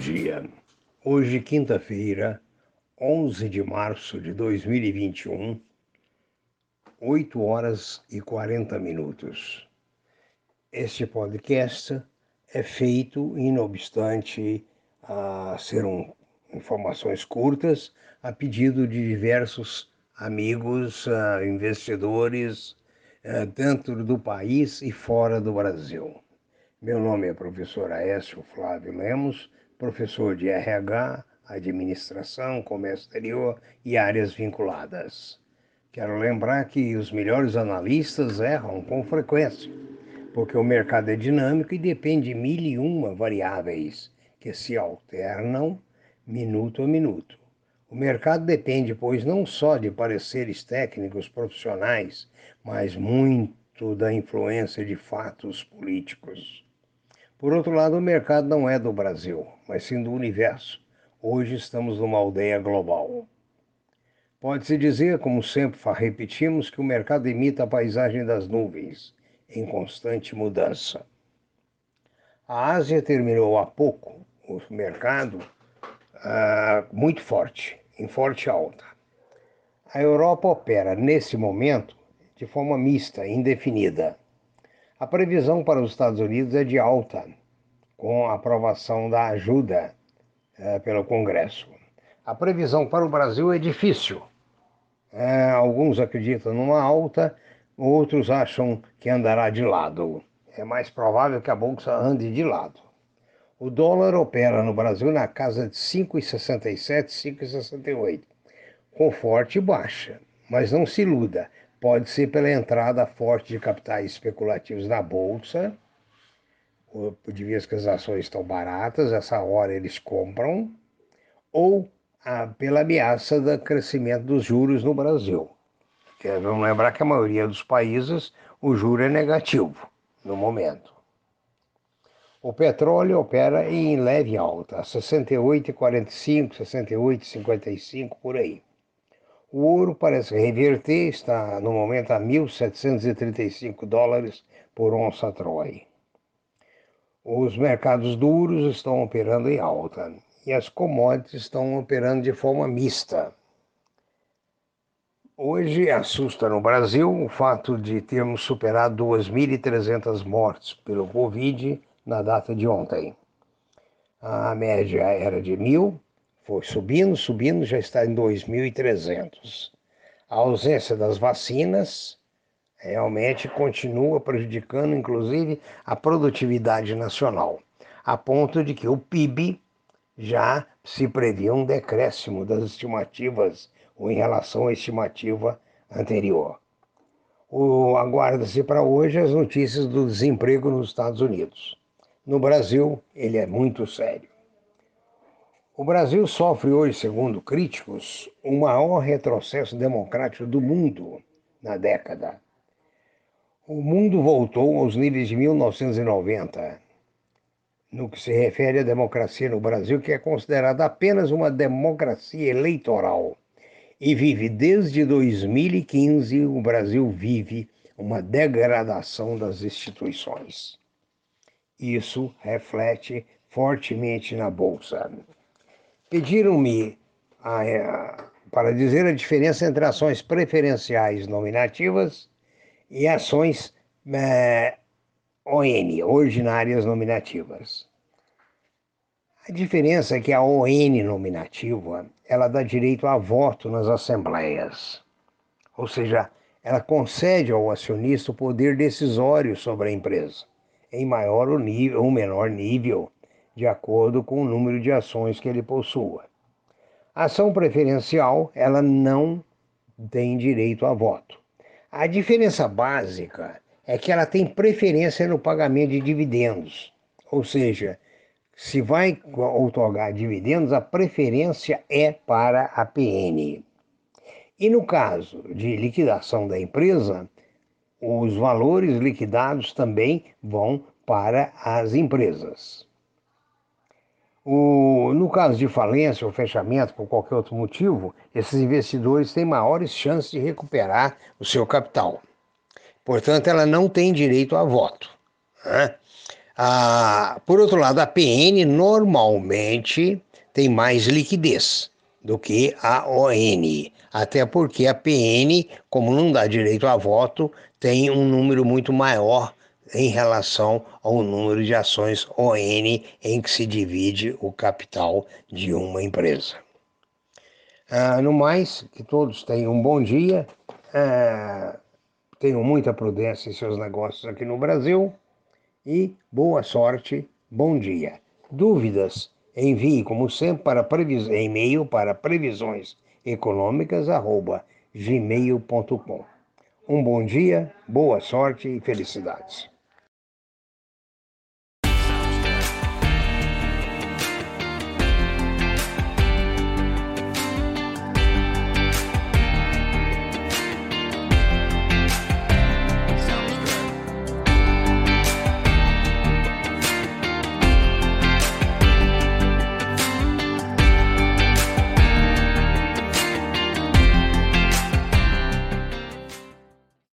dia. Hoje, quinta-feira, 11 de março de 2021, 8 horas e 40 minutos. Este podcast é feito, inobstante a ser um, informações curtas, a pedido de diversos amigos, uh, investidores, dentro do país e fora do Brasil. Meu nome é professor Aécio Flávio Lemos, professor de RH, Administração, Comércio Exterior e áreas vinculadas. Quero lembrar que os melhores analistas erram com frequência, porque o mercado é dinâmico e depende de mil e uma variáveis que se alternam minuto a minuto. O mercado depende, pois, não só de pareceres técnicos profissionais, mas muito da influência de fatos políticos. Por outro lado, o mercado não é do Brasil, mas sim do universo. Hoje estamos numa aldeia global. Pode-se dizer, como sempre repetimos, que o mercado imita a paisagem das nuvens, em constante mudança. A Ásia terminou há pouco o mercado uh, muito forte, em forte alta. A Europa opera, nesse momento, de forma mista, indefinida. A previsão para os Estados Unidos é de alta, com a aprovação da ajuda é, pelo Congresso. A previsão para o Brasil é difícil. É, alguns acreditam numa alta, outros acham que andará de lado. É mais provável que a bolsa ande de lado. O dólar opera no Brasil na casa de 5,67, 5,68, com forte baixa. Mas não se iluda, Pode ser pela entrada forte de capitais especulativos na bolsa, de vez que as ações estão baratas, essa hora eles compram, ou pela ameaça do crescimento dos juros no Brasil. Porque vamos lembrar que a maioria dos países o juro é negativo no momento. O petróleo opera em leve alta, 68,45, 68,55 por aí. O ouro parece reverter, está no momento a 1.735 dólares por onça Troy. Os mercados duros estão operando em alta e as commodities estão operando de forma mista. Hoje assusta no Brasil o fato de termos superado 2.300 mortes pelo Covid na data de ontem. A média era de mil, foi subindo, subindo, já está em 2.300. A ausência das vacinas realmente continua prejudicando, inclusive, a produtividade nacional, a ponto de que o PIB já se previa um decréscimo das estimativas ou em relação à estimativa anterior. Aguarda-se para hoje as notícias do desemprego nos Estados Unidos. No Brasil, ele é muito sério. O Brasil sofre hoje, segundo críticos, o maior retrocesso democrático do mundo na década. O mundo voltou aos níveis de 1990, no que se refere à democracia no Brasil, que é considerada apenas uma democracia eleitoral. E vive desde 2015, o Brasil vive uma degradação das instituições. Isso reflete fortemente na Bolsa. Pediram-me para dizer a diferença entre ações preferenciais nominativas e ações é, ON, ordinárias nominativas. A diferença é que a ON nominativa, ela dá direito a voto nas assembleias. Ou seja, ela concede ao acionista o poder decisório sobre a empresa, em maior ou, nível, ou menor nível, de acordo com o número de ações que ele possua. Ação preferencial, ela não tem direito a voto. A diferença básica é que ela tem preferência no pagamento de dividendos. Ou seja, se vai outorgar dividendos, a preferência é para a PN. E no caso de liquidação da empresa, os valores liquidados também vão para as empresas. O, no caso de falência ou fechamento por qualquer outro motivo, esses investidores têm maiores chances de recuperar o seu capital. Portanto, ela não tem direito a voto. Né? Por outro lado, a PN normalmente tem mais liquidez do que a ON, até porque a PN, como não dá direito a voto, tem um número muito maior em relação ao número de ações ON em que se divide o capital de uma empresa. Ah, no mais, que todos tenham um bom dia, ah, tenham muita prudência em seus negócios aqui no Brasil e boa sorte, bom dia. Dúvidas? Envie, como sempre, para e-mail para gmail.com. Um bom dia, boa sorte e felicidades.